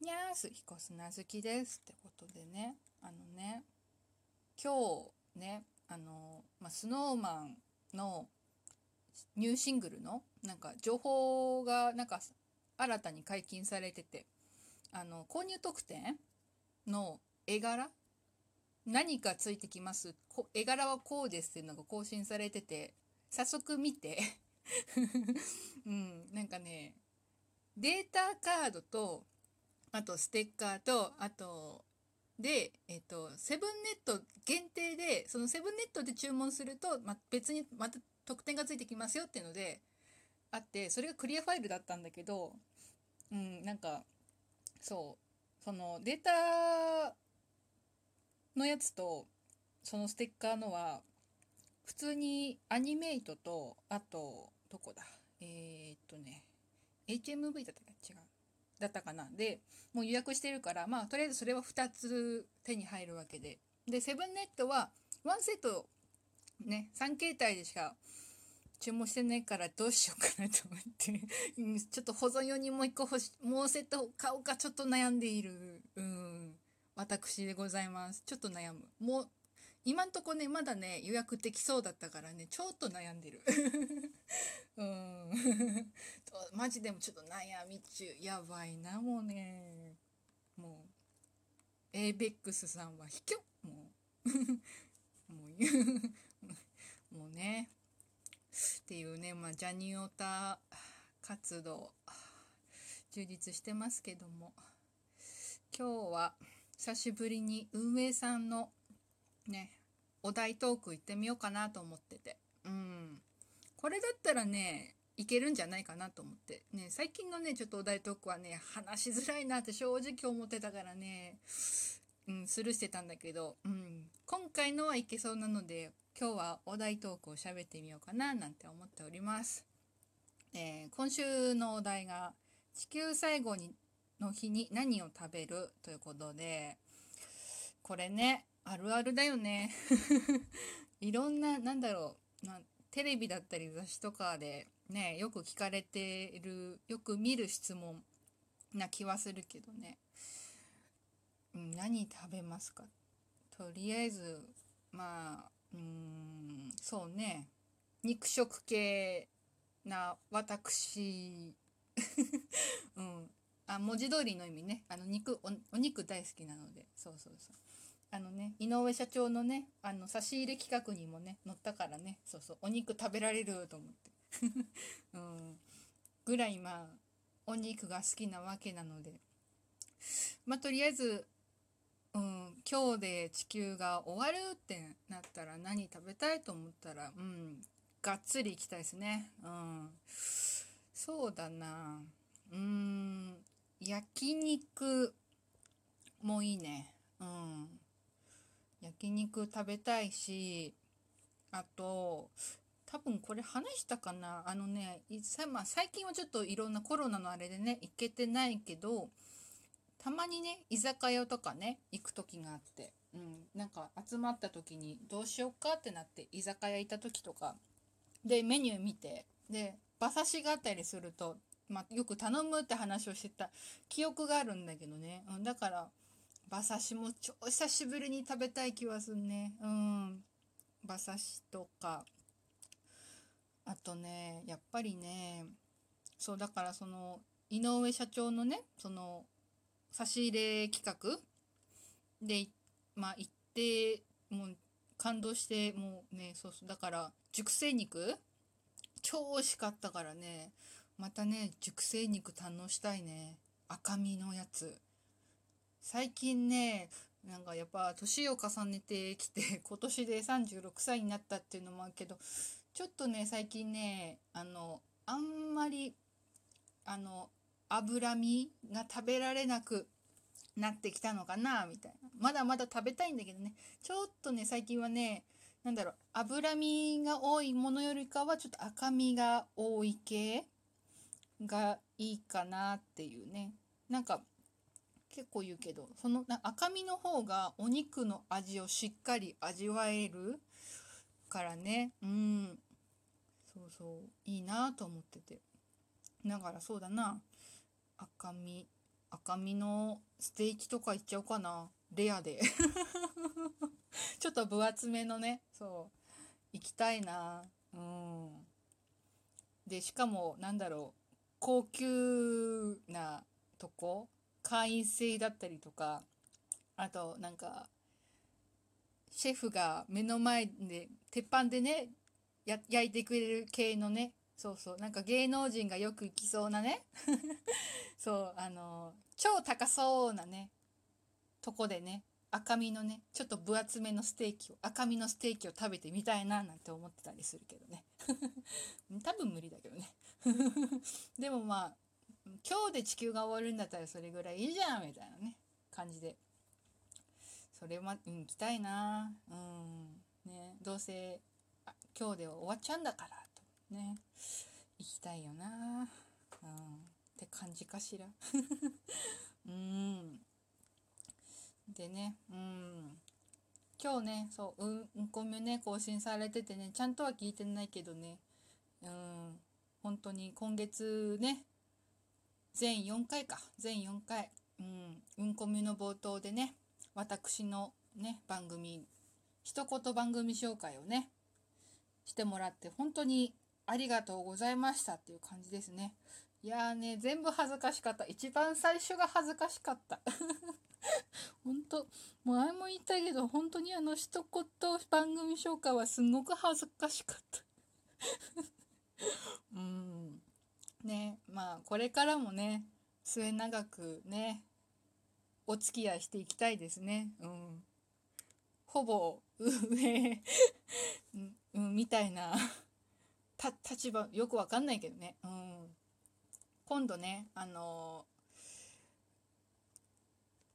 にゃーす、彦砂好きですってことでね、あのね、今日ね、あの、まあ、スノーマンのニューシングルのなんか情報がなんか新たに解禁されてて、あの、購入特典の絵柄？何かついてきます。絵柄はこうですっていうのが更新されてて、早速見て。うん、なんかね、データカードと、あとステッカーと、あと、で、えっと、セブンネット限定で、そのセブンネットで注文すると、ま、別にまた特典がついてきますよっていうので、あって、それがクリアファイルだったんだけど、うん、なんか、そう、そのデータのやつと、そのステッカーのは、普通にアニメイトと、あと、どこだ？えー、っとね、HMV だったか違う。だったかなで、もう予約してるから、まあ、とりあえずそれは2つ手に入るわけで。で、セブンネットは、1セット、ね、3形態でしか注文してないからどうしようかなと思って ちょっと保存用にもう1個欲し、もうセット買おうかちょっと悩んでいる、うん、私でございます。ちょっと悩む。もう、今んとこね、まだね、予約できそうだったからね、ちょっと悩んでる。うん。マジでもちょっと悩み中。やばいな、もうね。もう、エイベックスさんは卑怯もう。もう、もうね。っていうね、まあ、ジャニオタ活動、充実してますけども。今日は、久しぶりに運営さんのね、お題トーク行ってみようかなと思ってて。うん。これだったらね、いけるんじゃないかなと思って。ね、最近のね、ちょっとお題トークはね、話しづらいなって正直思ってたからね、うん、スルーしてたんだけど、うん、今回のはいけそうなので、今日はお題トークを喋ってみようかななんて思っております。えー、今週のお題が、地球最後にの日に何を食べるということで、これね、あるあるだよね。いろんな、なんだろう、まあ、テレビだったり雑誌とかでね、よく聞かれてる、よく見る質問な気はするけどね。うん、何食べますか？とりあえず、まあ、うん、そうね。肉食系な私、うん。あ、文字通りの意味ね。あの、肉お、お肉大好きなので。そうそうそう。あのね、井上社長のね、あの、差し入れ企画にもね、載ったからね、そうそう、お肉食べられると思って。うん。ぐらい、まあ、お肉が好きなわけなので。まあ、とりあえず、うん、今日で地球が終わるってなったら何食べたいと思ったら、うん、がっつり行きたいですね。うん。そうだな。うん、焼肉もいいね。うん。焼肉食べたいし、あと、多分これ話したかな？あのね、まあ、最近はちょっといろんなコロナのあれでね、行けてないけど、たまにね、居酒屋とかね、行く時があって、うん、なんか集まった時にどうしようかってなって居酒屋行った時とか、で、メニュー見て、で、馬刺しがあったりすると、まあ、よく頼むって話をしてた記憶があるんだけどね。うん、だから、馬刺しも超久しぶりに食べたい気はすんね。うん。馬刺しとか。あとね、やっぱりね、そう、だからその、井上社長のね、その、差し入れ企画で、まあ、行って、もう、感動して、もうね、そうそう、だから、熟成肉超美味しかったからね、またね、熟成肉堪能したいね。赤身のやつ。最近ね、なんかやっぱ年を重ねてきて、今年で36歳になったっていうのもあるけど、ちょっとね、最近ね、あの、あんまり、あの、脂身が食べられなくなってきたのかな、みたいな。まだまだ食べたいんだけどね、ちょっとね、最近はね、なんだろう、脂身が多いものよりかは、ちょっと赤身が多い系がいいかなっていうね。なんか、結構言うけど、その赤身の方がお肉の味をしっかり味わえるからね。うん。そうそう。いいなと思ってて。だからそうだな。赤身。赤身のステーキとかいっちゃおうかなレアで ちょっと分厚めのねそう行きたいなうんでしかもなんだろう高級なとこ会員制だったりとかあとなんかシェフが目の前で鉄板でね焼いてくれる系のねそうそうなんか芸能人がよく行きそうなね そうあの超高そうなねとこでね赤身のねちょっと分厚めのステーキを赤身のステーキを食べてみたいななんて思ってたりするけどね。多分無理だけどね。でもまあ今日で地球が終わるんだったらそれぐらいいいじゃんみたいなね感じで。それは、うん、行きたいな。うん。ね。どうせ今日で終わっちゃうんだからと。ね。行きたいよな。うん。って感じかしら。うん。でねうん。今日ねそううんうんこみね更新されててねちゃんとは聞いてないけどね。うん。本当に今月ね全4回か。全4回。うん。うんこみの冒頭でね私のね番組一言番組紹介をねしてもらって本当にありがとうございましたっていう感じですね。いやーね全部恥ずかしかった。一番最初が恥ずかしかった。本当前も言ったけど本当にあの一言番組紹介はすごく恥ずかしかった。うん。ねまあこれからもね末永くねお付き合いしていきたいですね。うん。ほぼ上 うん、みたいな立場よくわかんないけどね。うん。今度ねあの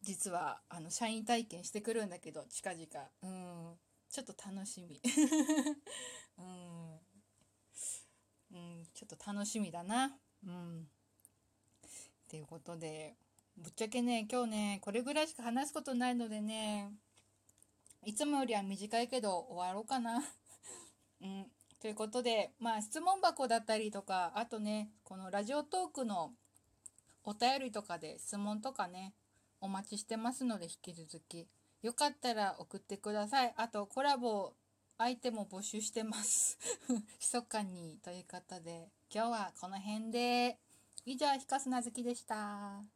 実はあの社員体験してくるんだけど近々。うん。ちょっと楽しみ。うん、うん、ちょっと楽しみだな。うん。っていうことでぶっちゃけね今日ねこれぐらいしか話すことないのでねいつもよりは短いけど終わろうかな。うん。ということでまあ質問箱だったりとかあとねこのラジオトークのお便りとかで質問とかねお待ちしてますので引き続き。よかったら送ってください。あとコラボ相手も募集してます。密かにということで今日はこの辺で。以上ひかすなずきでした。